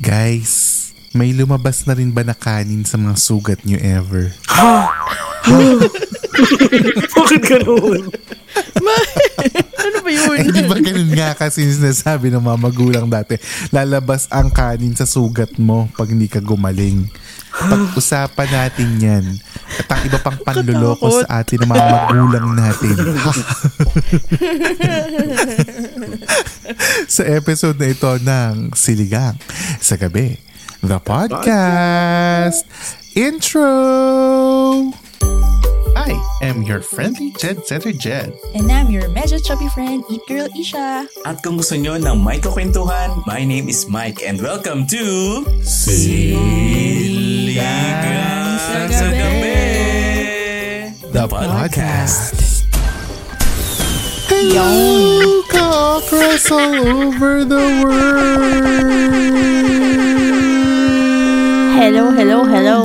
Guys, may lumabas na rin ba na kanin sa mga sugat nyo ever? Bakit ganun? ano ba yun? Eh, di ba ganun nga kasi sinasabi ng mga magulang dati, lalabas ang kanin sa sugat mo pag hindi ka gumaling. Pag-usapan natin yan. At ang iba pang panluloko sa atin ng mga magulang natin. sa episode na ito ng Siligang sa Gabi, The Podcast Intro! I am your friendly Jed Center Jed. And I'm your medyo chubby friend, Eat Girl Isha. At kung gusto nyo ng may kakwentuhan, my name is Mike and welcome to Siligang sa Gabi, The podcast. Hello, ka-okras all over the world. Hello, hello, hello.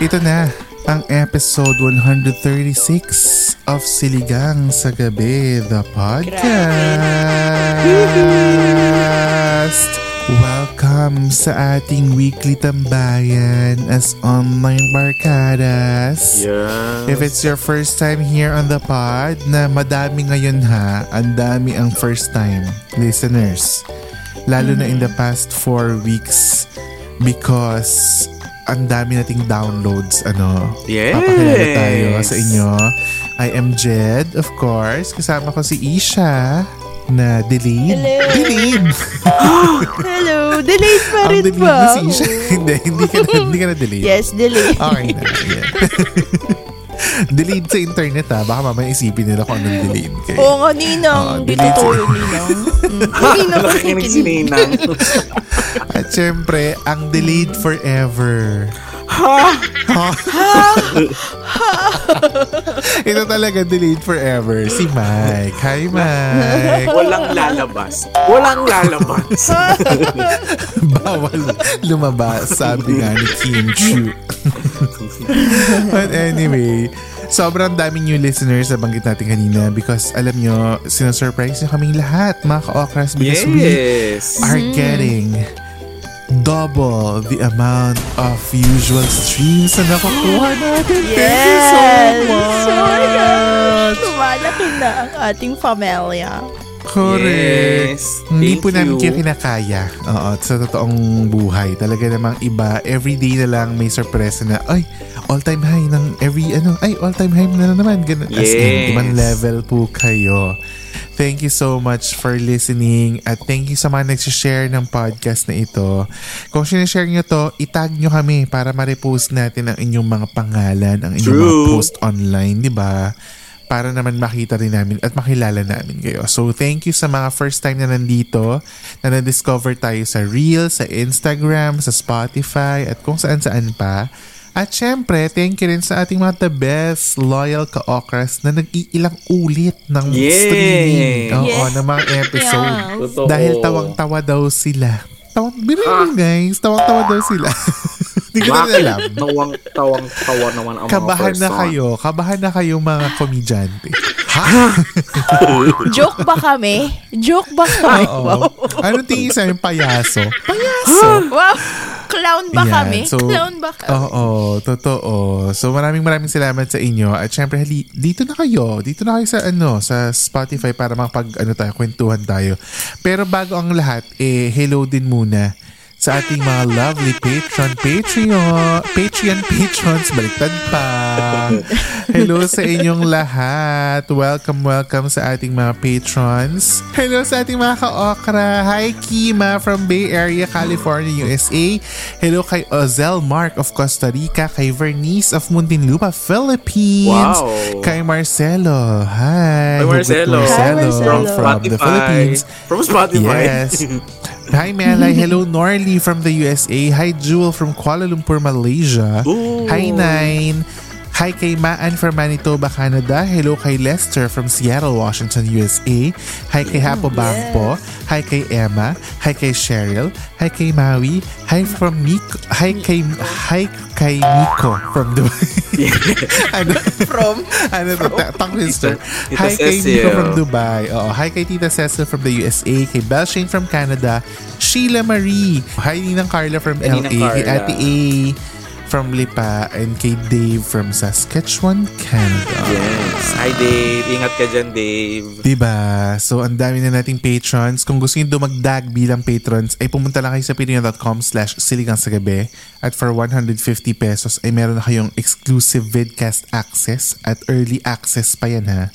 Ito na ang episode 136 of Siligang sa Gabi, the podcast. Welcome sa ating weekly tambayan as online barkadas. Yeah. If it's your first time here on the pod, na madami ngayon ha, ang dami ang first time listeners. Lalo na in the past four weeks because ang dami nating downloads, ano. Yes. Papakilala tayo sa inyo. I am Jed, of course. Kasama ko si Isha na delayed. Hello. Delayed! Hello. Delayed pa ang rin delayed ba? na si Isha. hindi, hindi ka na, hindi ka na delayed. Yes, delayed. Okay na. Ayan. delayed sa internet ha. Baka mamaya isipin nila kung anong delayed kayo. Oo nga, Ninang. Delete. to yung Ninang. Ninang Nakikinig si Ninang. At syempre, ang delayed forever. Ito talaga delayed forever. Si Mike. Hi, Mike. Walang lalabas. Walang lalabas. Bawal lumabas, sabi nga ni Kim Chu. But anyway, sobrang daming new listeners na banggit natin kanina because alam nyo, sinasurprise nyo kaming lahat, mga ka-okras, because we Yes. are getting double the amount of usual streams na nakukuha natin. Thank you so Yes. much! Oh my gosh. Lumalaki na ang ating pamilya. Correct. Yes. Hindi po namin you. kayo kinakaya. Oo, sa totoong buhay. Talaga namang iba, everyday na lang may sorpresa na, ay, all-time high ng every, ano, ay, all-time high na naman. Ganun. As in, Yes. ibang level po kayo. Thank you so much for listening at thank you sa mga nagsishare ng podcast na ito. Kung sinishare nyo to, itag nyo kami para ma-repost natin ang inyong mga pangalan, ang inyong mga True. post online, di ba? Para naman makita rin namin at makilala namin kayo. So thank you sa mga first time na nandito, na na-discover tayo sa Reel, sa Instagram, sa Spotify, at kung saan-saan pa. At syempre, thank you rin sa ating mga the best loyal ka-okras na nag-iilang ulit ng Yes. streaming. Oo, Yes. ng mga episode. Yeah. Totoo. Dahil tawang-tawa daw sila. Tawang, biro mo guys, tawang-tawa daw sila. Hindi ko na alam. Tawang, tawang, tawa naman ang Kabahan mga na person. kayo. Kabahan na kayo mga komedyante. Ha? Joke ba kami? Joke ba kami? Oo. Wow. Anong tingin sa yung payaso? Payaso. Wow. Clown ba Yan. kami? So, Clown ba kami? Oo, totoo. So maraming maraming salamat sa inyo. At syempre, hali, dito na kayo. Dito na kayo sa ano, sa Spotify para makapag ano tayo, kwentuhan tayo. Pero bago ang lahat, eh hello din muna sa ating mga lovely Patreon, Patreon, Patreon patrons, baliktad pa. Hello sa inyong lahat. Welcome, welcome sa ating mga patrons. Hello sa ating mga ka-okra. Hi, Kima from Bay Area, California, USA. Hello kay Ozel Mark of Costa Rica, kay Vernice of Muntinlupa, Philippines. Wow. Kay Marcelo. Hi. Hi, Marcelo. Marcelo, Hi, Marcelo. from the Philippines. From Spotify. Yes. Hi, Melay. Hello, Norley from the USA. Hi, Jewel from Kuala Lumpur, Malaysia. Ooh. Hi, Nine. Hi kay Maan from Manitoba, Canada. Hello kay Lester from Seattle, Washington, USA. Hi kay Hapo Bangpo. Hi kay Emma. Hi kay Cheryl. Hi kay Maui. Hi from Miko. Hi kay Hi kay Miko from Dubai. ano? From? ano to? Tongue twister. Hi kay. Miko from Dubai. Oo. Hi kay Tita Cecil from the USA. Kay Belshane from Canada. Sheila Marie. Hi Ninang Carla from LA. Kay. Ate A from Lipa. And kay Dave from Saskatchewan, Canada. Yes. Hi, Dave. Ingat ka dyan, Dave. Diba? So, ang dami na nating patrons. Kung gusto nyo dumagdag bilang patrons, ay pumunta lang kayo sa patreon.com slash siligang sa gabi. At for 150 pesos, ay meron na kayong exclusive vidcast access at early access pa yan ha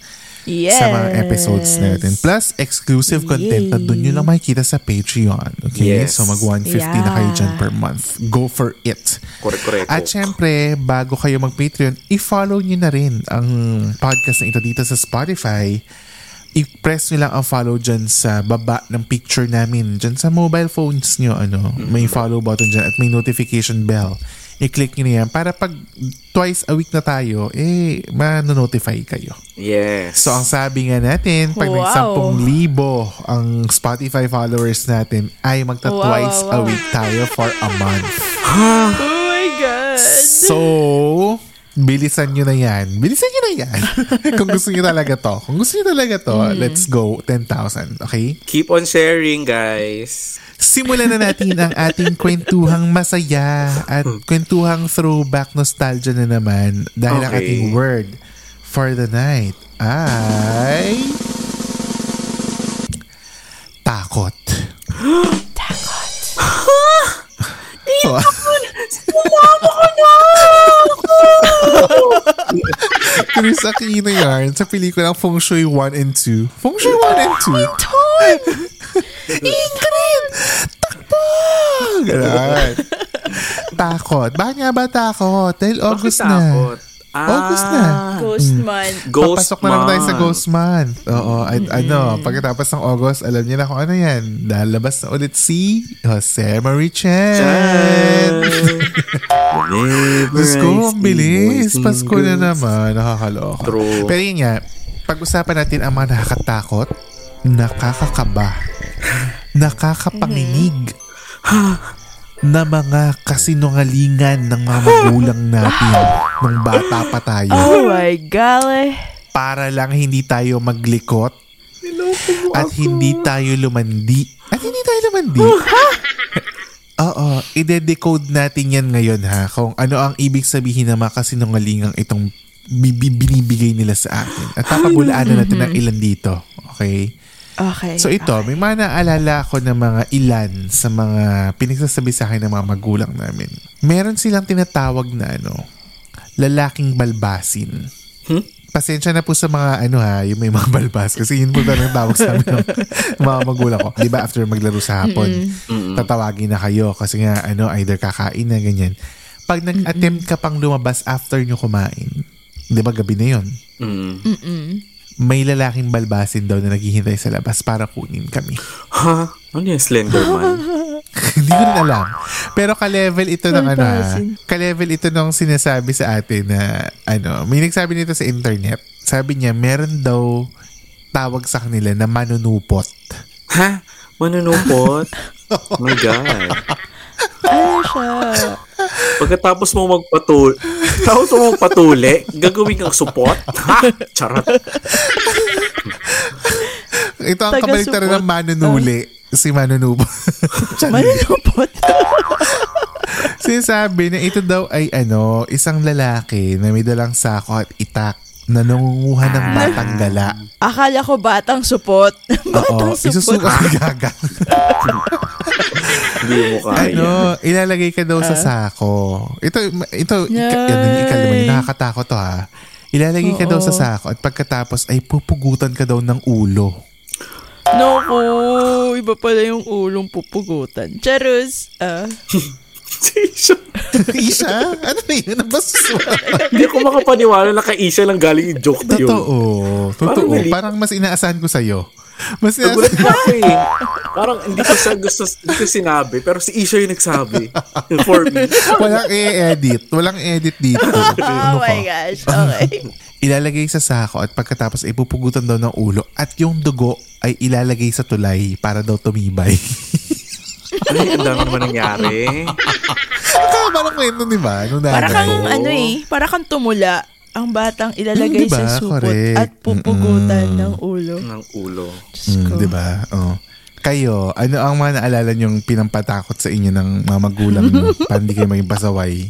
Yes. sa mga episodes natin. Plus, exclusive content na dun nyo lang makikita sa Patreon. Okay? Yes. So, mag 150 na kayo Yeah. dyan per month. Go for it. Correct, correct. At syempre, bago kayo mag-Patreon, i-follow nyo na rin ang podcast na ito dito sa Spotify. I-press nyo lang ang follow dyan sa baba ng picture namin. Dyan sa mobile phones nyo, ano, may follow button dyan at may notification bell. I-click nyo na yan para pag twice a week na tayo, eh, ma-notify kayo. Yes. So, ang sabi nga natin, pag Wow. nag 10,000 ang Spotify followers natin, ay magta-twice Wow, wow, a wow. week tayo for a month. Oh my God. So, bilisan nyo na yan. Bilisan nyo na yan. Kung gusto nyo talaga to. Kung gusto nyo talaga to, let's go 10,000. Okay? Keep on sharing, guys. Simulan na natin ang ating kwentuhang masaya at kwentuhang throwback nostalgia na naman dahil ang Okay. ating word for the night ay takot. takot. Chris Aquino yarn sa pelikulang Feng Shui 1 and 2. Feng Shui 1 and 2. Ingrid! Ganun. takot. Bakit nga ba takot? Dahil August Bakit na. takot? August na. Ghost man. Ghost Papasok na naman tayo sa month. Ghost Month. Oo. At ano, pagkatapos ng August, alam niyo na kung ano yan. Lalabas na ulit si Jose Marie Chan. Diyos ko, ang bilis. Pasko na naman. Nakakaloka. True. Pero yun nga, pag-usapan natin ang mga nakakatakot, nakakakaba, nakakapanginig, na mga kasinungalingan ng mga magulang natin nung bata pa tayo Oh my golly. para lang hindi tayo maglikot at hindi tayo lumandi. At hindi tayo lumandi. Oo, ide-decode natin yan ngayon ha kung ano ang ibig sabihin ng mga kasinungalingang itong binibigay nila sa atin. At papabulaan na natin ng ilan dito. Okay? Okay. So ito, may mga naalala ko ng mga ilan sa mga pinagsasabi sa akin ng mga magulang namin. Meron silang tinatawag na ano, lalaking balbasin. Hmm? Pasensya na po sa mga ano ha, yung may mga balbas. Kasi yun po talagang tawag sa amin ng mga magulang ko. Di ba after maglaro sa hapon, tatawagin na kayo. Kasi nga ano, either kakain na ganyan. Pag nag-attempt ka pang lumabas after nyo kumain, di ba gabi na yun? Mm. May lalaking balbasin daw na naghihintay sa labas para kunin kami. Ha? Ano yung Slenderman? Hindi ko alam. Pero ka-level ito ng ano? Balbasin. ka-level ito ng sinasabi sa atin na ano, may nagsabi nito sa internet. Sabi niya, meron daw tawag sa kanila na manunupot. ha? Manunupot? oh my God. Ano siya? Pagkatapos mo magpatul tapos mo magpatuli, gagawin kang support? Ha? Charot. Ito ang kabaliktaran ng manunuli. Si manunupot. Manunupot. Sinasabi na ito daw ay ano, isang lalaki na may dalang sako at itak na nangunguha ng batang gala. Akala ko batang supot. Oo, batang supot. isusuka ka gaga. Hindi mo kaya. ano, ilalagay ka daw sa sako. Ito, ito, ika, yan, yung ikalima, nakakatakot to ha. Ilalagay ka daw sa sako at pagkatapos ay pupugutan ka daw ng ulo. Naku, iba pala yung ulong pupugutan. Charus, ah. Isha. Isha? Ano na yun? Hindi ako makapaniwala na kay Isha lang galing yung joke na yun. Totoo. Totoo. Parang Parang mas inaasahan ko sa'yo. Mas Nagulat ako eh. Parang hindi ko siya gusto, hindi ko sinabi, pero si Isha yung nagsabi. For me. Walang i-edit. Walang edit dito. Oh Ano my ka? gosh, okay. Ilalagay sa sako at pagkatapos ay pupugutan daw ng ulo at yung dugo ay ilalagay sa tulay para daw tumibay. Ay, ang dami naman nangyari. Kaya parang kwento, di ba? Nung. Para kang ano eh, para kang tumula. Ang batang ilalagay Mm, diba? sa supot Correct. at pupugutan Mm-mm. ng ulo. Ng ulo. Mm, di ba? Oh. Kayo, ano ang mga naalala niyong pinampatakot sa inyo ng mga magulang niyo para hindi kayo maging pasaway?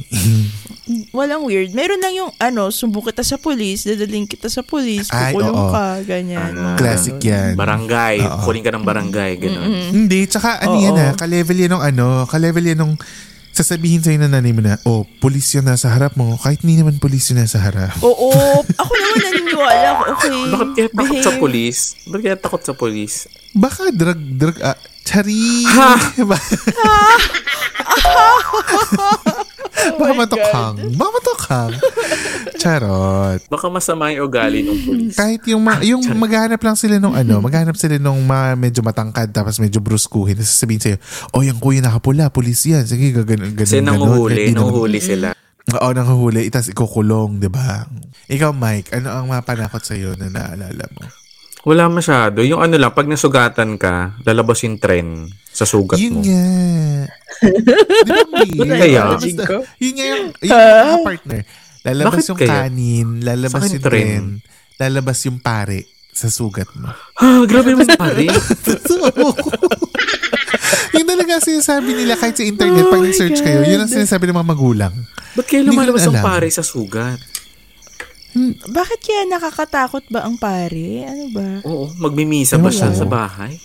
Walang weird. Meron lang yung ano, sumbong kita sa polis, dadaling kita sa polis, Ay, kukulong oo. ka, ganyan. Ano, Classic yan. Barangay. Oo. Kunin ka ng barangay. Ganun. Hindi, tsaka ano Oo. yan ah, ka-level yan ng ano, ka-level yan ng sasabihin sa'yo ng nanay mo na, oh, pulis yun nasa harap mo, kahit hindi naman pulis yun nasa harap. Oo, ako naman naniniwala ko, okay. Bakit kaya takot sa behave. polis? Bakit kaya takot sa polis? Baka drug, drug, ah, chari. Baka matokhang. Baka matokhang. Charot. Baka masama yung ugali ng polis. Kahit yung, ma- yung maghanap lang sila nung ano, maghanap sila nung mga medyo matangkad tapos medyo bruskuhin. Tapos sasabihin sa'yo, oh, yung kuya nakapula, pulis yan. Sige, gaganon, ganon, Kasi ganon. nanguhuli, nanguhuli sila. Oo, nanguhuli. Tapos ikukulong, di ba? Ikaw, Mike, ano ang mga panakot sa'yo na naalala mo? Wala masyado. Yung ano lang, pag nasugatan ka, lalabas yung tren sa sugat Yun mo. nga. Di ba? Kaya? Yun nga yung, yung mga partner. Lalabas Bakit yung kaya? kanin, lalabas Sa akin, yung tren. tren, lalabas yung pare sa sugat mo. Ha, grabe naman pare. yun talaga sinasabi nila kahit sa internet, pag nag-search kayo, yun ang sinasabi ng mga magulang. Ba't ko lumalabas ang pare sa sugat? Bakit kaya nakakatakot ba ang pare? Ano ba? Oo, magmimisa ba siya sa bahay?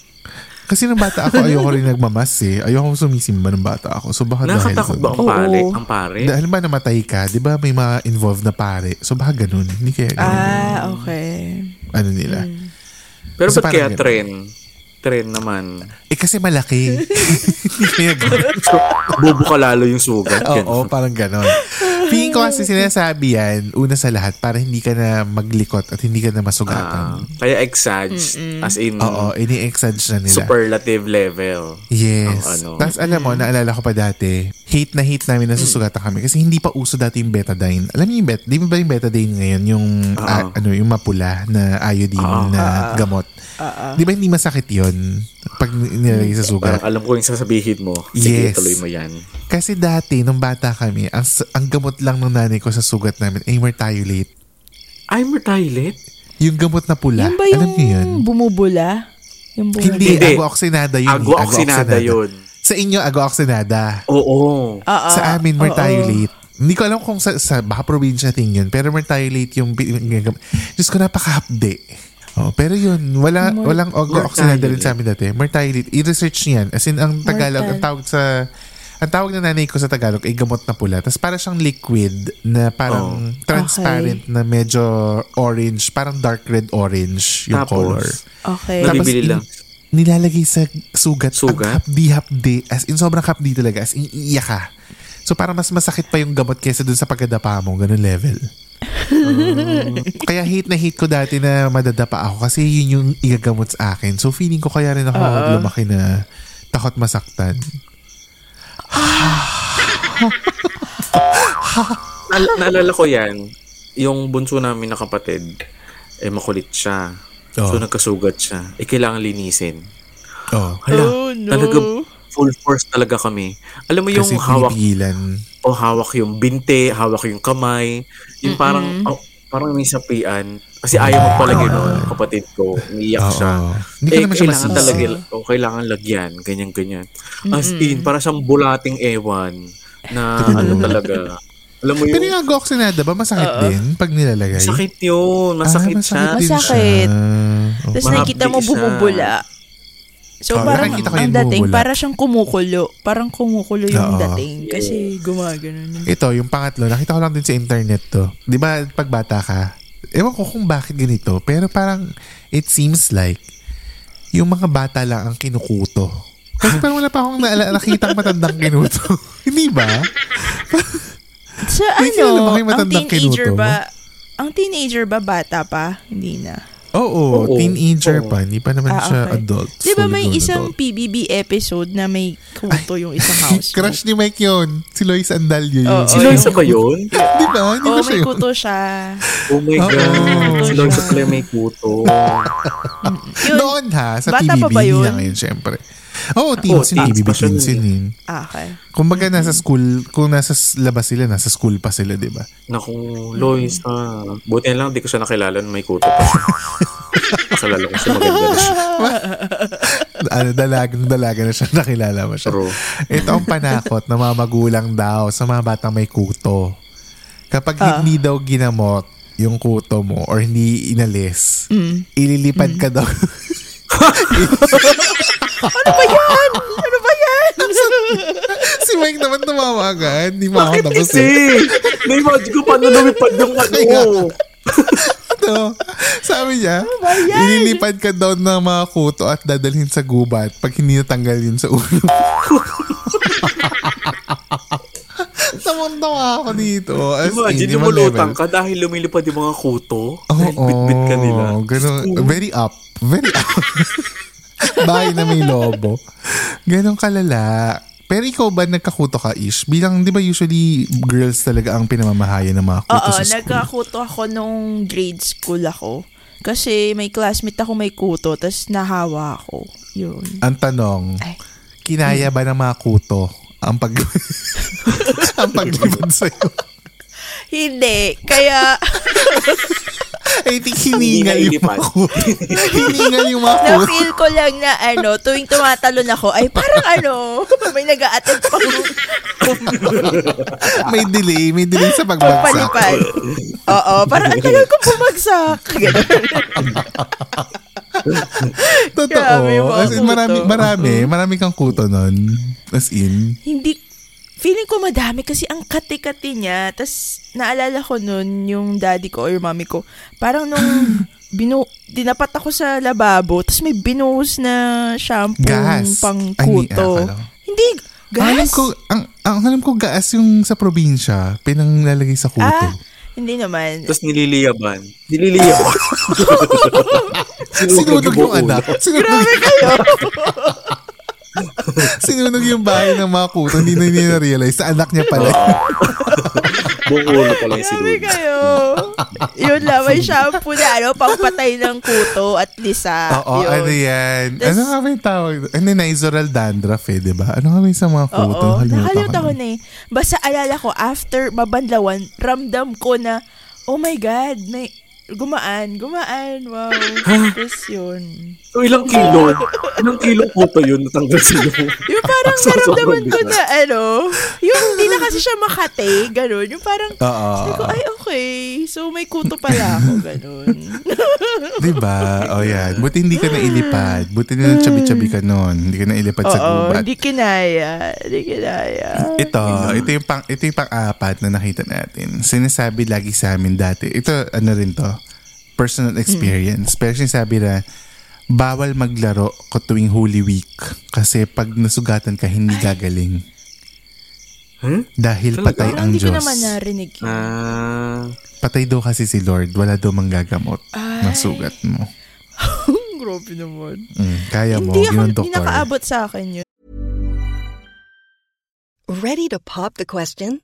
Kasi nung bata ako, ayoko rin nagmamas eh. Ayoko sumisimba nung bata ako. So baka dahil Nakakatakot sa- ba ang Oo. pare? Ang pare? Dahil ba namatay ka, di ba may mga involved na pare? So baka ganun. Hindi kaya ganun. Ah, okay. ano nila. Pero So, ba't kaya ganun. tren? Tren naman. Eh kasi malaki. Hindi kaya ganun. So, bubo ka lalo yung sugat. Oo, parang ganon. Feeling ko kasi sinasabi yan, una sa lahat, para hindi ka na maglikot at hindi ka na Ah, masugatan. kaya exage. As in, Oo, ini-exage na nila. superlative level. Yes. Ang ano. Tapos alam mo, naalala ko pa dati, hate na hate namin na susugatan kami kasi hindi pa uso dati yung betadine. Alam niyo yung bet, di ba ba yung betadine ngayon, yung Oo. ah, ano, yung mapula na iodine Oo. na gamot. Di ba hindi masakit yon pag nilalagay sa sugat? Parang alam ko yung sasabihin mo. Sige, Yes. tuloy mo yan. Kasi dati, nung bata kami, ang, ang gamot lang ng nanay ko sa sugat namin ay mertiolate. Ay, mertiolate? Yung gamot na pula. Yan ba yung Alam niyo yun? bumubula? Yung bumubula? Hindi, Hindi. ago-oxinada yun. Ago-oxinada yun. Sa inyo, ago-oxinada. Oo. Ah, sa amin, oo. mertiolate. Hindi ko alam kung sa, sa baka probinsya ting yun, pero mertiolate yung yung- Diyos ko, napakahapde. Oh, pero yun, wala, walang ago-oxinada rin sa amin dati. Mertiolate. I-research niyan. As in, ang Tagalog, ang tawag sa ang tawag na nanay ko sa Tagalog ay gamot na pula. Tapos para siyang liquid na parang transparent na medyo orange, parang dark red orange yung Tapos, color. Okay. Tapos, Nabibili in- lang. nilalagay sa sugat. Sugat? Ang hapdi-hapdi. As in, sobrang hapdi talaga. As in, iiyak ka. So, para mas masakit pa yung gamot kesa dun sa pagkadapa mo. Ganun level. Kaya hate na hate ko dati na madadapa ako kasi yun yung igagamot sa akin. So, feeling ko kaya rin ako lumaki na takot masaktan. Naal- naalala ko yan, yung bunso namin na kapatid, eh makulit siya. Oh. So nagkasugat siya. Eh kailangan linisin. Oh. Hala, Oh, no. talaga full force talaga kami. Alam mo yung Kasi hawak pinipigilan. o hawak yung binte, hawak yung kamay, yung parang oh, parang may sapian. Kasi ayaw magpalagay nun, kapatid ko. Umiiyak Oo. siya. Hindi ko eh, naman siya kailangan masisi. talaga, o kailangan lagyan, ganyan-ganyan. As in, para siyang bulating ewan na ano talaga. Alam mo Pero yung, yung agoxinada ba masakit din pag nilalagay? masakit yun, masakit Ah, siya. din Masakit. siya. Tapos Mahapdi nakikita mo siya. bumubula. So Oh, parang ang yung dating, para siyang kumukulo. Parang kumukulo yung Oo. dating. Kasi gumagano. Ito, yung pangatlo, nakita ko lang din sa internet to. Di ba, pag bata ka, ewan ko kung bakit ganito, pero parang it seems like yung mga bata lang ang kinukuto. Kasi parang wala pa akong naala, nakita matandang kinuto. Hindi ba? Sa ba ano, kayo ang teenager kinuto? ba, ang teenager ba bata pa? Hindi na. Oo, Oo. teenager Oo. pa. Hindi pa naman Ah, siya okay. adult. Di ba fully may grown isang adult. PBB episode na may kuto yung isang house? Crush ni Mike yun. Si Lois Andalio yun. Oo, Si Loisa ba yun? Di ba? Hindi Oh, ba siya may yun? kuto siya. Oh my Oo. God. Si Loisa pala may kuto. Yun. Noon ha, sa Bata PBB. pa ba Hindi yun? na ngayon, syempre. Oo, oh, teens Oo, yun. siya teens yun. yun. Ah, okay. Kumbaga nasa school, kung nasa labas sila, nasa school pa sila, di ba? Naku, Loisa. Buti na lang di ko siya nakilala na may kuto pa siya. Nakalala ko siya maganda na siya. ano, dalaga, dalaga na siya, nakilala mo siya. True. Ito ang panakot na mga magulang daw sa mga batang may kuto. Kapag Ah. hindi daw ginamot yung kuto mo or hindi inalis, Mm. ililipad ka daw. Ano ba yan? Ano ba yan? si Mike naman tumawa agad. Hindi mo ako tapos. eh. Na-imagine ko paano lumipad yung ano. Ito, sabi niya, Ano ba yan? ililipad ka daw ng mga kuto at dadalhin sa gubat pag hindi natanggal yun sa ulo. Tamang-tawa ako dito. As in, Imagine, ibang lumulutang ka dahil lumilipad yung mga kuto. Oo, dahil bit-bit ka nila. Ganun, very up. Very up. Bahay na may lobo. Ganon kalala. Pero ikaw ba nagkakuto ka, Ish? Bilang, di ba usually girls talaga ang pinamamahayan ng mga kuto Oo, sa school? nagkakuto ako nung grade school ako. Kasi may classmate ako may kuto, tapos nahawa ako. Yun. Ang tanong, Ay. kinaya ba ng mga kuto ang pag ang paglipad sa'yo? Hindi. Kaya, I think hiningal yung kuto. hiningal yung mga kuto. na-feel ko lang na ano, tuwing tumatalon ako, ay parang ano, may nag a pang May delay. May delay sa pagbagsak. palipad. Oo, parang ang tagal ko bumagsak. Totoo. As in, marami, kuto. marami. Marami kang kuto nun. As in. Hindi, feeling ko madami kasi ang kati-kati niya. Tapos, naalala ko nun, yung daddy ko or mami ko, parang nung binu dinapat ako sa lababo, tapos may binuhos na shampoo Gas. pang Ay, hindi, kuto. ko. Hindi, Ang alam gas? ko, ang, ang alam ko gaas yung sa probinsya, pinanglalagay sa kuto. ah, hindi naman. Tapos nililiyaban. Nililiyaban. Sinunog yung anak. Sinunog, Grabe kayo. sinunog yung bahay ng mga kuto. Hindi na niya na-realize. Sa anak niya pala. Buong ulo pa lang si Grabe kayo. Yun lang, may shampoo na ano, pangpatay ng kuto at lisa. Oo, Yun. ano yan? Tas- ano nga ba yung tawag? Ano na, Isoral dandruff eh, di ba? Ano nga ba yung sa mga kuto? Oo, nakalimutan ko ko na eh. Basta alala ko, after mabanlawan, ramdam ko na, oh my God, may, gumaan, gumaan, wow. Tapos yun. So, ilang kilo? Ilang kilo kuto yun natanggal sa'yo? Yung parang So, naramdaman ko na ano, yung hindi na kasi siya makate, ganun. Yung parang, Oo. sabi ko, ay okay, so may kuto pala ako, ganun. Di ba? O yan. Buti hindi ka na ilipad. Buti na chabi-chabi ka nun. Hindi ka na ilipad sa Oo, gubat. hindi kinaya, hindi kinaya. Ito, ito yung pang ito yung pang-apat na nakita natin. Sinasabi lagi sa amin dati. Ito ano rin to, personal experience. Pero sinasabi na bawal maglaro ko tuwing Holy Week kasi pag nasugatan ka hindi gagaling Huh? dahil Talaga? patay ang hindi ko Diyos. naman narinig yun. Ah, Patay daw kasi si Lord, wala daw manggagamot ng Ay. sugat mo. Grabe naman. Mm, kaya mo, Hindi ako, yun ang hindi doktor. nakaabot sa akin yun. Ready to pop the question?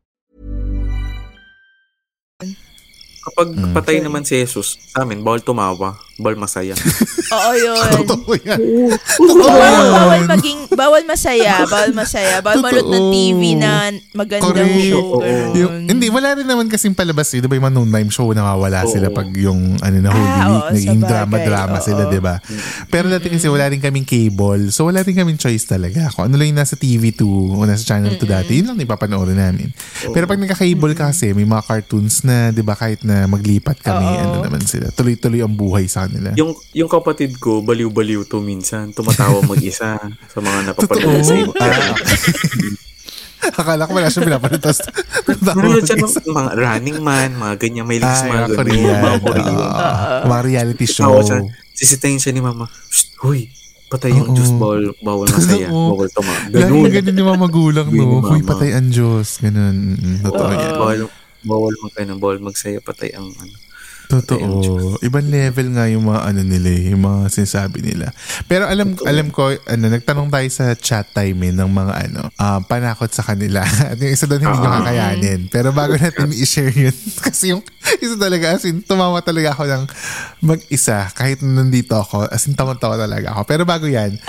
Kapag Hmm. patay naman si Jesus, sa amin, bawal tumawa, bawal masaya. Oo, yun. Totoo yan. Oo, bawal, bawal maging, bawal masaya, bawal masaya, bawal manood ng Totoo. TV na magandang Correct. show. Yung, hindi, wala rin naman kasing palabas yun. Di ba yung mga noon time show, nawawala Oo. sila pag yung ano na Holy Ah, Week, oo, naging sabagay. drama-drama sila, Oo. di ba? Pero dati kasi wala rin kaming cable. So wala rin kaming choice talaga. Kung ano lang yung nasa TV2 o nasa Channel 2 dati, yun lang ipapanoorin namin. Pero pag nagka-cable ka kasi, may mga cartoons na, di ba, kahit na maglipat kami, Oo. ano naman sila. Tuloy-tuloy ang buhay sa kanila. yung yung kapatid ko, baliw-baliw to minsan. Tumatawa mag-isa sa mga napapanood sa. Ah, Akala ko wala siya pinapanood. Tapos, Nanonood siya ng mga running man, mga ganyan, may links mga ganyan. Korean. Mga Korean. Oo. Mga reality show. Tawa siya. Sisitayin siya ni mama. Shh, huy, patay yung. Diyos, bawal, bawal masaya, bawal tuma. Lagi Ganun. ganun yung mga magulang, no? Huy, patay ang Diyos. Ganun. Totoo yan. Bawal, bawal mag, ano, bawal magsaya, patay ang ano. Totoo. Ibang level nga yung mga ano nila eh, yung mga sinasabi nila. Pero alam alam ko, ano, nagtanong tayo sa chat time eh, ng mga ano, ah, panakot sa kanila. At yung isa doon hindi nyo kakayanin. Pero bago natin i-share yun, kasi yung isa talaga, as in, tumawa talaga ako ng mag-isa. Kahit nandito ako, as in, tawa-tawa talaga ako. Pero bago yan,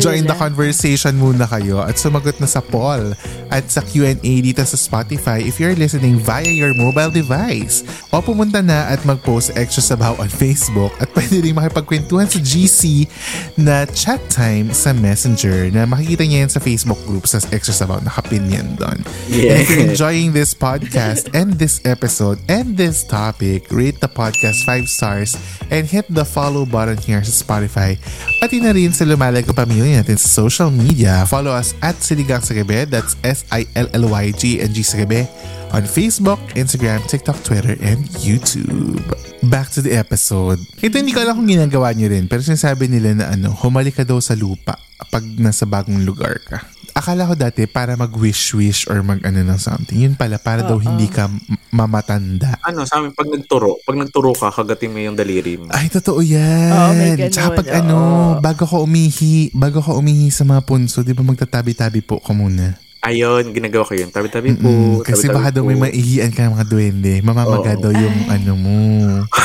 join the nila? conversation muna kayo at sumagot na sa poll at sa Q&A dito sa Spotify if you're listening via your mobile device. O pumunta na at mag-post extra sabaw on Facebook at pwede rin makipagkwentuhan sa GC na chat time sa Messenger na makikita niya yan sa Facebook group sa extra sabaw. Nakapin yan doon. And if you're Yeah. enjoying this podcast and this episode and this topic, rate the podcast 5 stars and hit the follow button here sa Spotify. Pati na rin sa lumalag pamilya natin sa social media. Follow us at Siligang sa Gabi. That's S-I-L-L-Y-G-N-G sa Gabi on Facebook, Instagram, TikTok, Twitter, and YouTube. Back to the episode. Ito hindi ko alam kung ginagawa niyo rin pero sinasabi nila na ano, humalik ka daw sa lupa pag nasa bagong lugar ka. Akala ko dati para mag-wish-wish or mag-ano ng something. Yun pala, para daw hindi ka m- mamatanda. Ano, sa amin, pag nagturo, pag nagturo ka, kagatin mo yung daliri mo. Ay, totoo yan. May ganun, Tsaka pag ano, bago ka umihi, bago ka umihi sa mga punso, di ba magtatabi-tabi po ka muna? Ayun, ginagawa ko yun. Tabi-tabi po. Mm, kasi tabi-tabi baka daw may maihian ka ng mga duwende. Mamamaga Oo. daw yung ano mo.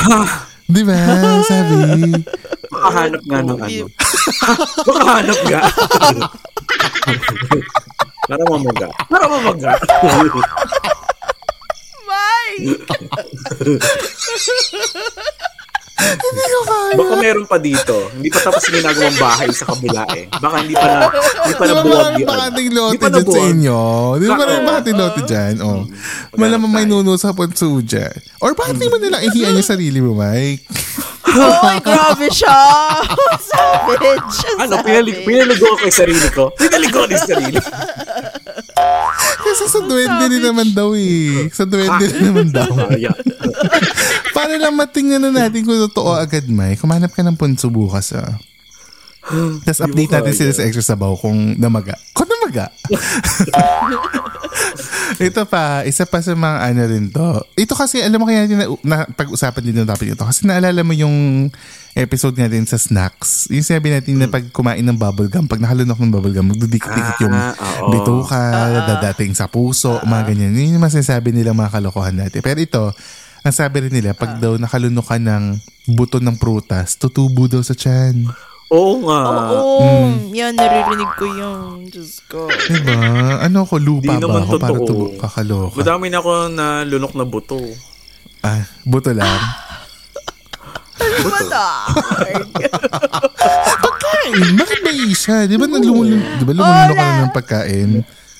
di ba? Sabi. Makahanap nga ng ano. Makahanap nga. Para mamaga. Para mamaga. Mike! Baka meron pa dito. Hindi pa tapos yung ginagawang bahay sa kabila eh. Baka hindi pa na, hindi pa nabuwag mga yun. bakating Hindi lote pa dyan sa inyo? Di ba Oo. mga bakating lote dyan? Oh. Maghanap Malamang may nuno sa punso dyan. Or bakit di mo nilang ihian yung sarili mo, Mike? Oy, grabe siya! Savage! Ano, Savage. pinalig, pinaligo ko yung sarili ko. Pinaligo ko yung sarili. Kasi sa duwende din naman daw eh. Sa duwende din naman daw. Para lang matingnan na natin kung totoo agad, Mike. Kumanap ka ng punso bukas, ah. Tapos update natin sila sa extra sabaw kung namaga. Kung namaga. ito pa, isa pa sa mga ano rin to. Ito kasi, alam mo kaya na, na pag-usapan din ng topic ito. Kasi naalala mo yung episode natin sa snacks. Yung sinabi natin na pag kumain ng bubblegum, pag nakalunok ng bubblegum, magdudikit-dikit yung Ah, oo. bituka, dadating sa puso, mga ganyan. Yun yung masasabi nila mga kalokohan natin. Pero ito, ang sabi rin nila, pag daw nakalunok ka ng buto ng prutas, tutubo daw sa tiyan. Oo nga. Oo, Mm. yan, naririnig ko yung Diyos ko. Diba? Ano ako, lupa Di ba ako para tubo kakaloka? Madami na ako na lunok na buto. Ah, buto lang. Buto. Pagkain, bakit ba isa? Di ba lumulun, di ba lumulunok ka na ng pagkain?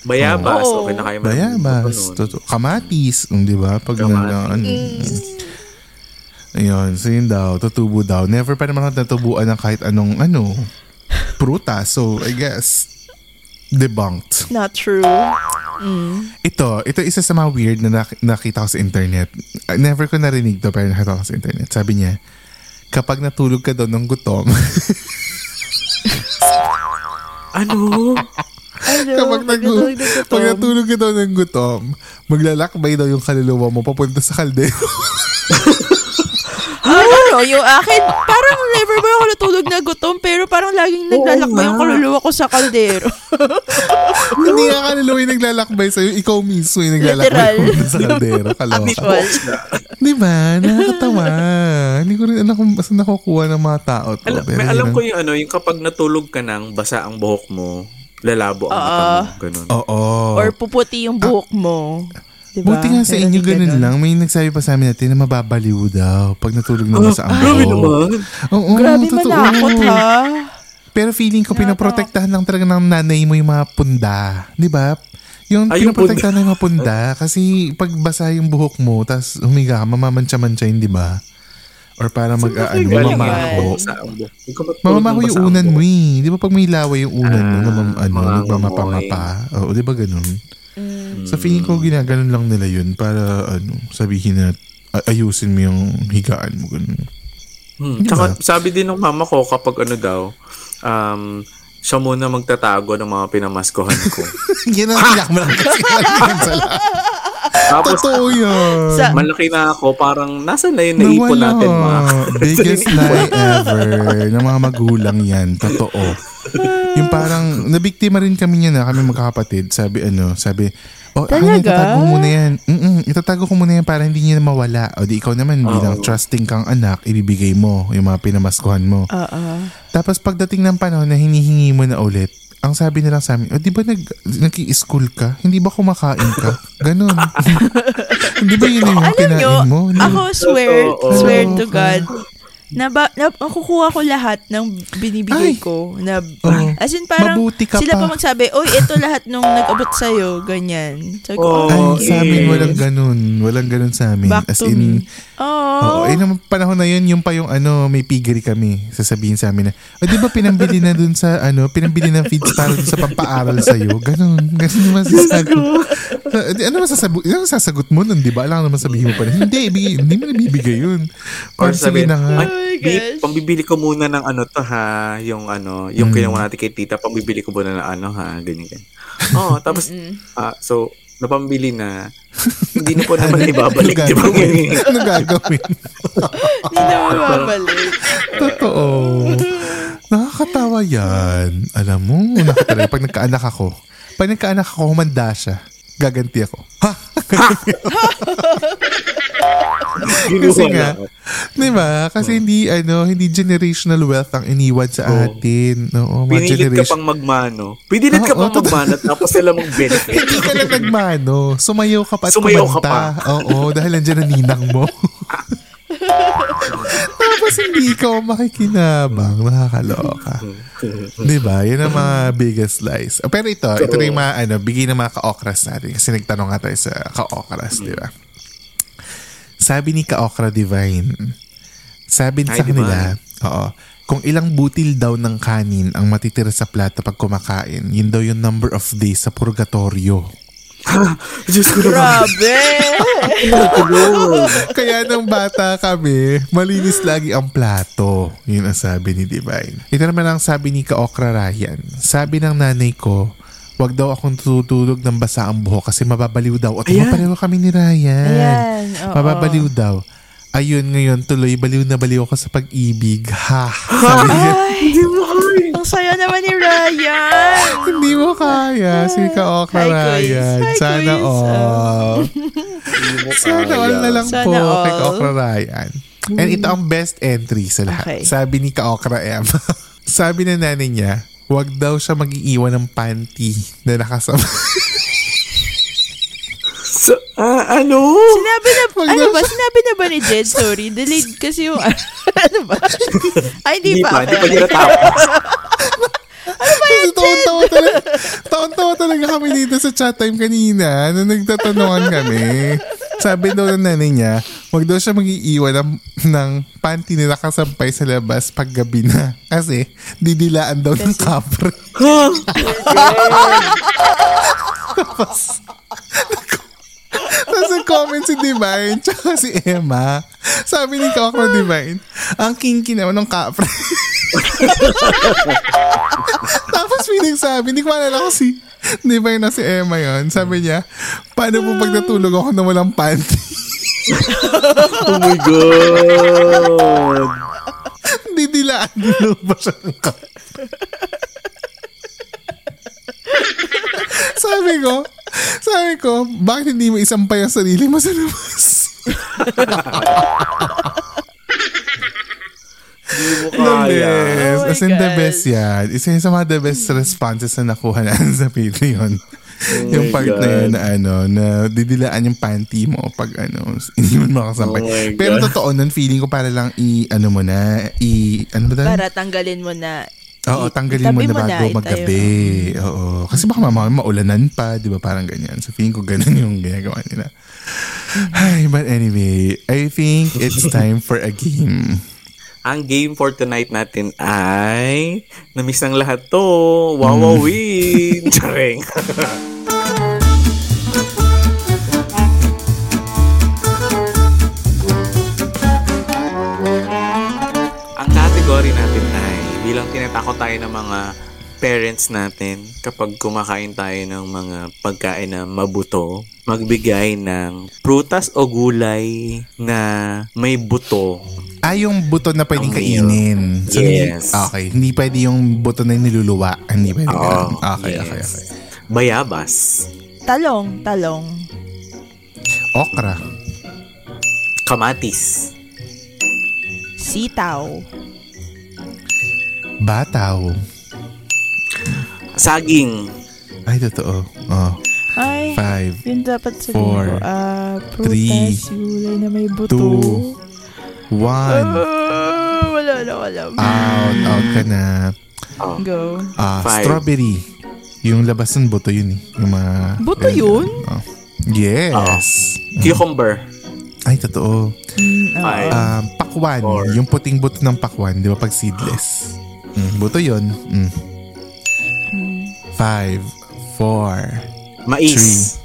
Bayabas. Oo. Okay na kayo. Bayabas, totoo. Kamatis, um, di ba? Pag Kamatis. na, ano, Ayun, so yun daw, tutubo daw. Never pa naman ako natubuan ng kahit anong, ano, prutas. So, I guess, debunked. Not true. Ito, ito isa sa mga weird na nak- nakita ko sa internet. Uh, Never ko narinig to pero nakita ko sa internet. Sabi niya, kapag natulog ka daw ng gutom, Ano? Ano? Kapag nag pag natulog ka daw ng gutom, maglalakbay daw yung kaluluwa mo papunta sa kaldero. Ah, ano, yung akin, parang never ba ako natulog na gutom, pero parang laging naglalakbay yung kaluluwa ko sa kaldero. Hindi nga kaluluwa yung naglalakbay sa'yo, ikaw mismo yung naglalakbay Literal. sa kaldero. Kaloka. Di ba? Nakakatawa. Hindi ko rin alam kung saan nakukuha ng mga tao to. Alam, Pero may alam ko yung ano, yung kapag natulog ka nang basa ang buhok mo, lalabo ang mata mo. Ganun. Oo. Or puputi yung buhok mo. Diba? Buti nga sa Meron inyo din ganun lang. May nagsabi pa sa amin natin na mababaliw daw pag natulog na sa ang Grabe naman. Oo, Grabe totoo. manakot ha. Pero feeling ko pinaprotektahan lang talaga ng nanay mo yung mga punda. Di ba? Yung Ay, yung pinaprotektahan ng mga punda. Kasi pag basa yung buhok mo, tas humiga ka, mamamantsa-mantsa yun, di ba? Or para mag, ah, ano, mamamaho. Yung Mamamaho ng yung unan mo eh. Di ba pag may laway yung unan mo, Ah, ano, nagmamapa-mapa. Oo, di ba ganun? Sa feeling ko, ginaganon lang nila yun para, ano, sabihin na, a- ayusin mo yung higaan mo. Ganun. Hmm. Di Tsaka sabi din ng mama ko kapag ano daw, um, siya muna magtatago ng mga pinamaskuhan ko. Yan ang tiyak mo lang kasi. Tapos Totoo yan. Sa- malaki na ako, parang nasa na yun naipon Nawala. natin mga. Biggest lie ever ng mga magulang yan. Totoo. Yung parang, nabiktima rin kami niya na kami magkakapatid. Sabi ano, sabi, oh, akin na, Talaga? itatago ko muna yan. Mm-mm, itatago ko muna yan para hindi niya mawala. O di ikaw naman, bilang trusting kang anak, ibibigay mo yung mga pinamaskuhan mo. Oo. Tapos pagdating ng panahon na hinihingi mo na ulit, ang sabi nila sa amin, oh, di ba nag, nag-i-school ka? Hindi ba kumakain ka? Ganon. Hindi ba yun yung Alam kinain nyo, mo? Ako swear, Totoo. swear to God, na, ba, na kukuha ko lahat ng binibigay Ay. ko. Na, Oo. as in parang, Mabuti ka sila pa. pa. magsabi, oy, ito lahat nung nag-abot sa'yo, ganyan. Sabi ko, Oh, Ay, oh, sa amin walang ganun. Walang ganun sa amin. back As to in, me. Oh, Oo, eh, nung panahon na yun, yung pa yung ano, may piggery kami. Sasabihin sa amin na, o di ba pinambili na dun sa, ano, pinambili ng feeds para sa pampaaral sa'yo? Ganun. Ganun yung masasagot. Uh, di- ano masasagot, ano masasagot mo nun, di ba? Alam naman sabihin mo pa rin, hindi, ibigay, hindi mo nabibigay yun. Or sabi, na nga. ay, Oh my babe, gosh. pambibili ko muna ng ano to ha, yung ano, yung Mm. kinuha natin kay tita, pambibili ko muna ng ano ha, ganyan ganyan. Oo, tapos, ah, so, napambili na, hindi na po naman ibabalik, ano di ba? gagawin? ano gagawin? hindi na mababalik. Totoo. Nakakatawa yan. Alam mo, nakakatawa. Pag nagkaanak ako, pag nagkaanak ako, humanda siya. Gaganti ako. Ha? Kasi nga, di ba? Kasi hindi, ano, hindi generational wealth ang iniwan sa Oo. atin. Oo, mga Pinilit ka generation. pang magmano. Pinilit ka Oo, pang totoo. magmano tapos sila mong benefit. hindi ka lang nagmano. Sumayaw ka pa at Sumayaw ka kumanta. Oo, dahil nandiyan ang ninang mo. Tapos hindi ka makikinabang. Nakakaloka. Di ba? Yan ang mga biggest lies. Oh, Pero ito, ito yung mga, ano, bigay ng mga ka-okras natin. Kasi nagtanong nga tayo sa ka-okras, di ba? Sabi ni ka-okra Divine, sabi Hi, sa kanila, oo, kung ilang butil daw ng kanin ang matitira sa plato pag kumakain, yun daw yung number of days sa purgatorio. Diyos ko naman. Grabe! Kaya nung bata kami, malinis lagi ang plato. Yun ang sabi ni Divine. Ito naman ang sabi ni Kaokra Ryan. Sabi ng nanay ko, wag daw akong tutulog ng basa ang buhok kasi mababaliw daw. At pareho kami ni Ryan. Ayan, oo. Mababaliw daw. Ayun, ngayon tuloy, baliw na baliw ako sa pag-ibig. Ha? Sabi niya, Ay, saya naman ni Ryan. hindi mo kaya. Si Kaokra Hi, quiz. Ryan. Hi, Sana quiz. all. Sana all na lang Sana po all. kay Kaokra Ryan. And ito ang best entry sa lahat. Okay. Sabi ni Kaokra M. Sabi na nanay niya, wag daw siya mag-iiwan ng panty na nakasama. So, ah, ano? Sinabi na, Wag ano ba? Sinabi na ba ni Jed? Sorry, delayed kasi yung, ano ba? Ay, hindi Hindi pa. pa, hindi pa Okay, niya okay. natapos. Kasi taon-tawa talaga, taon-tawa talaga kami dito sa chat time kanina na nagtatanungan kami. Sabi daw ng nanay niya, wag daw siya mag-iiwan ng, ng panty na nakasampay sa labas pag gabi na. Kasi didilaan daw ng kapre. Tapos nag-comment si Divine tsaka si Emma. Sabi ni Coco Divine, ang kinky naman ng kapre. Tapos may nagsabi, hindi ko maalala kasi, yun na si Emma yun? Sabi niya, paano po pag natulog ako na walang panty? Oh my God! Hindi dilaan din ba siya ng ka- sabi ko, sabi ko, bakit hindi mo isampay ang sarili mo sa labas? Hindi mo The kaya. best. Oh As in the God. best yan. Isa sa mga the best responses na nakuha natin sa Patreon. yung my part na God. yun na ano, na didilaan yung panty mo pag ano, hindi mo makasampay. Oh Pero God. totoo nun, feeling ko para lang i, ano mo na, i, ano ba Para tanggalin mo na. Oo, tanggalin mo na bago maggabi. Oo. Kasi baka mamaya maulanan pa, di ba? Parang ganyan. So feeling ko ganun yung ginagawa nila. Ay, but anyway, I think it's time for a game. Ang game for tonight natin ay namiss ng lahat to. Wawawin! Charing! tinatakot tayo ng mga parents natin kapag kumakain tayo ng mga pagkain na mabuto, magbigay ng prutas o gulay na may buto Ah, yung buto na pwedeng Ang kainin. So, hindi- Yes. okay. Hindi pwede yung buto na niluluwa. Hindi pwede. Ganun. Okay, yes. okay, okay. Bayabas. Talong, talong. Okra. Kamatis. Sitaw. Bataw. Saging. Ay, totoo. Oh. Ay, Five. yun dapat sabihin Four, ko. Ah, three, prutas, gulay na may buto. two, One. Ah, wala na, wala. Out. Out ka na. Oh. Go. Ah, Five. strawberry. Yung labas ng buto yun eh. Yung mga... Buto yun? Oh. Yes. Cucumber. Ay, totoo. Five. Um, pakwan. Four. Yung puting buto ng pakwan. Di ba pag seedless? Mm, buto yun. Mm. Five. Four. Mais.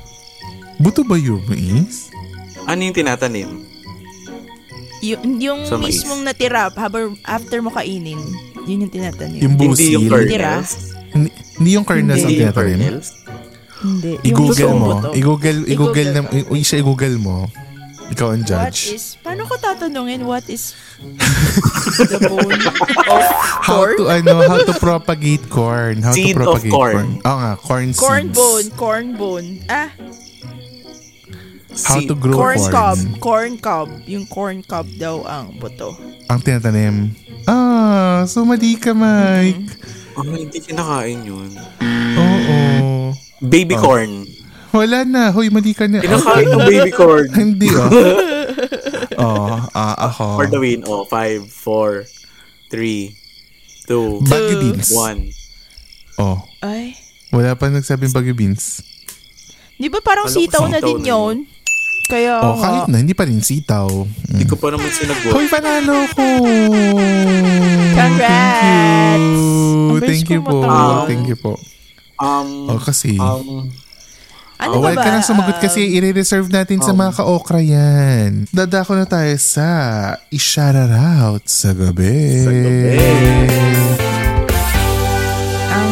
Buto ba yun, mais? Ano yung tinatanim? Y- yung Sa mais. mismong natira, habang after mo kainin, yun yung tinatanim. Yung Hindi yung busil. Tira. kernels. Hindi, hindi yung kernels ang Hindi yung tinatanim. kernels. Hindi. Yung I-google mo. buto. I-google, i-google, na, I-google i- siya i-google mo. Ikaw ang What judge. is, paano ko tatanungin what is the bone of how corn? to ano, how to propagate corn. How Seed to of propagate corn. Oo nga, corn seeds. Corn bone, corn bone. Ah, How to grow corn corn. cob, corn cob. Yung corn cob daw ang buto. Ang tinatanim. Ah, so mali ka, Mike. Oh, hindi kinakain yun. Oo. Baby Oh. corn. Wala na. Hoy, mali ka na. Kinakain ng baby corn. Hindi, oh. oh, ah, ako. For the win. Oh, five, four, three, two, Baggy beans. one. Oh. Ay. Wala pa nagsabing baggy beans. Di ba parang Alam sitaw na din yun? Kaya Oh, kahit na, hindi pa rin sitaw. Hindi ko pa naman sinagot. Hoy, panalo ko! Congrats! Thank you! Thank you po. Thank you po. Um, Oh, kasi... um, Ano Oh, ba wag ba? ka nang sumagot Um, kasi i-reserve natin sa mga ka-okra yan. Dadako na tayo sa i-shoutout out sa gabi. Sa gabi. Ang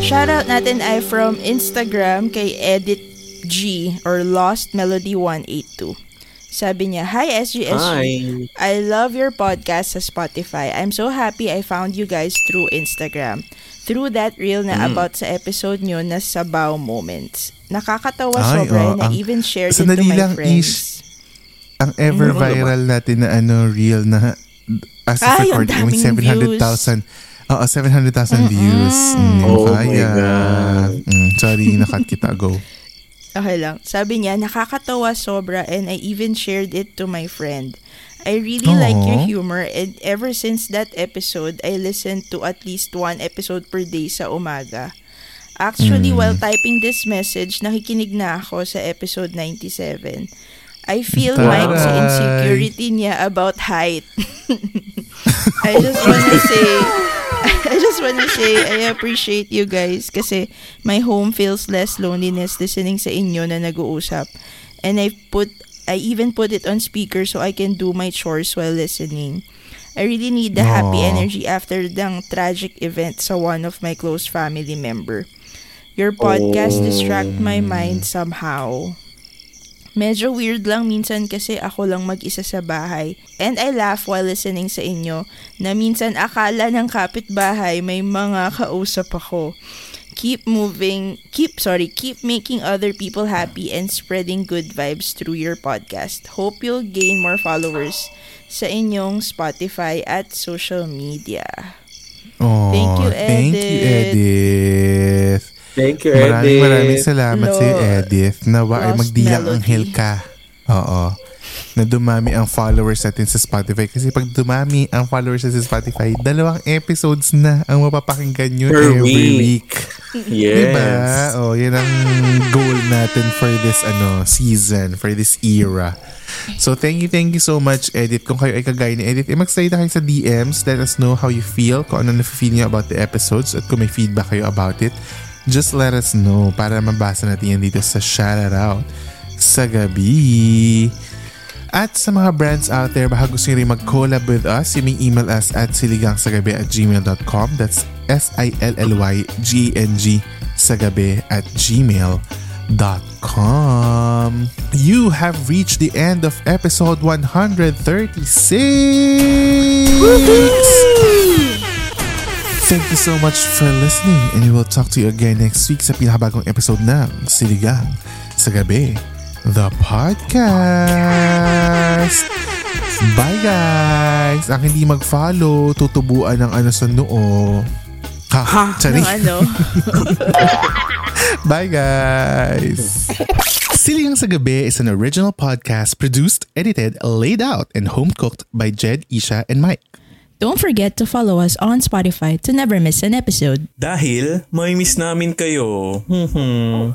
shoutout natin ay from Instagram kay Edit G or Lost Melody 182. Sabi niya, Hi SGSG. hi. I love your podcast sa Spotify. I'm so happy I found you guys through Instagram. Through that reel na Mm. about sa episode nyo na Sabaw Moments. Nakakatawa Ay, sobra oo, na ang- even shared it to my lang, friends. Ish. Ang ever viral natin na ano, reel na as of Ay, recording, may daming 700,000. Oo, 700,000 views. Mm, Oh my kaya. God. Mm, sorry, nakat kita. Go. Okay lang. Sabi niya, nakakatawa sobra and I even shared it to my friend. I really like your humor and ever since that episode, I listened to at least one episode per day sa umaga. Actually, while typing this message, nakikinig na ako sa episode 97. I feel Taray. Mike's insecurity niya about height. I just wanna say, I just wanna say, I appreciate you guys kasi my home feels less loneliness listening sa inyo na nag-uusap. And I put, I even put it on speaker so I can do my chores while listening. I really need the happy Aw. energy after the tragic event sa one of my close family member. Your podcast distract my mind somehow. Medyo weird lang minsan kasi ako lang mag-isa sa bahay. And I laugh while listening sa inyo na minsan akala ng kapitbahay may mga kausap ako. Keep moving, keep, sorry, keep making other people happy and spreading good vibes through your podcast. Hope you'll gain more followers sa inyong Spotify at social media. Oh, Thank you, Thank you, Edith. Edith. Thank you, Maraming maraming salamat Lo- sa Edith. Nawa ay magdilang anghel ka. Oo. Na dumami ang followers natin sa Spotify. Kasi pag dumami ang followers natin sa Spotify, dalawang episodes na ang mapapakinggan nyo Per every week. week. Yes. Diba? Oh, yan ang goal natin for this ano season, for this era. So thank you, thank you so much, Edit. Kung kayo ay kagaya ni Edit, eh, mag-slide na kayo sa DMs. Let us know how you feel, kung ano na-feel niyo about the episodes, at kung may feedback kayo about it, just let us know para mabasa natin yan dito sa Shoutout sa gabi. At sa mga brands out there, baka gusto nyo rin mag-collab with us, you may email us at siligangsagabi at gmail.com. That's S-I-L-L-Y-G-N-G sagabi at gmail.com. You have reached the end of episode 136! Thank you so much for listening and we will talk to you again next week sa pinakabagong episode ng Siligang sa Gabi, the podcast. Bye guys! Ang hindi mag-follow, tutubuan ng ano sa noo. Ha? Tsari. Ng ano? Bye guys! Siligang sa Gabi is an original podcast produced, edited, laid out, and home-cooked by Jed, Isha, and Mike. Don't forget to follow us on Spotify to never miss an episode. Dahil may miss namin kayo. Hmm.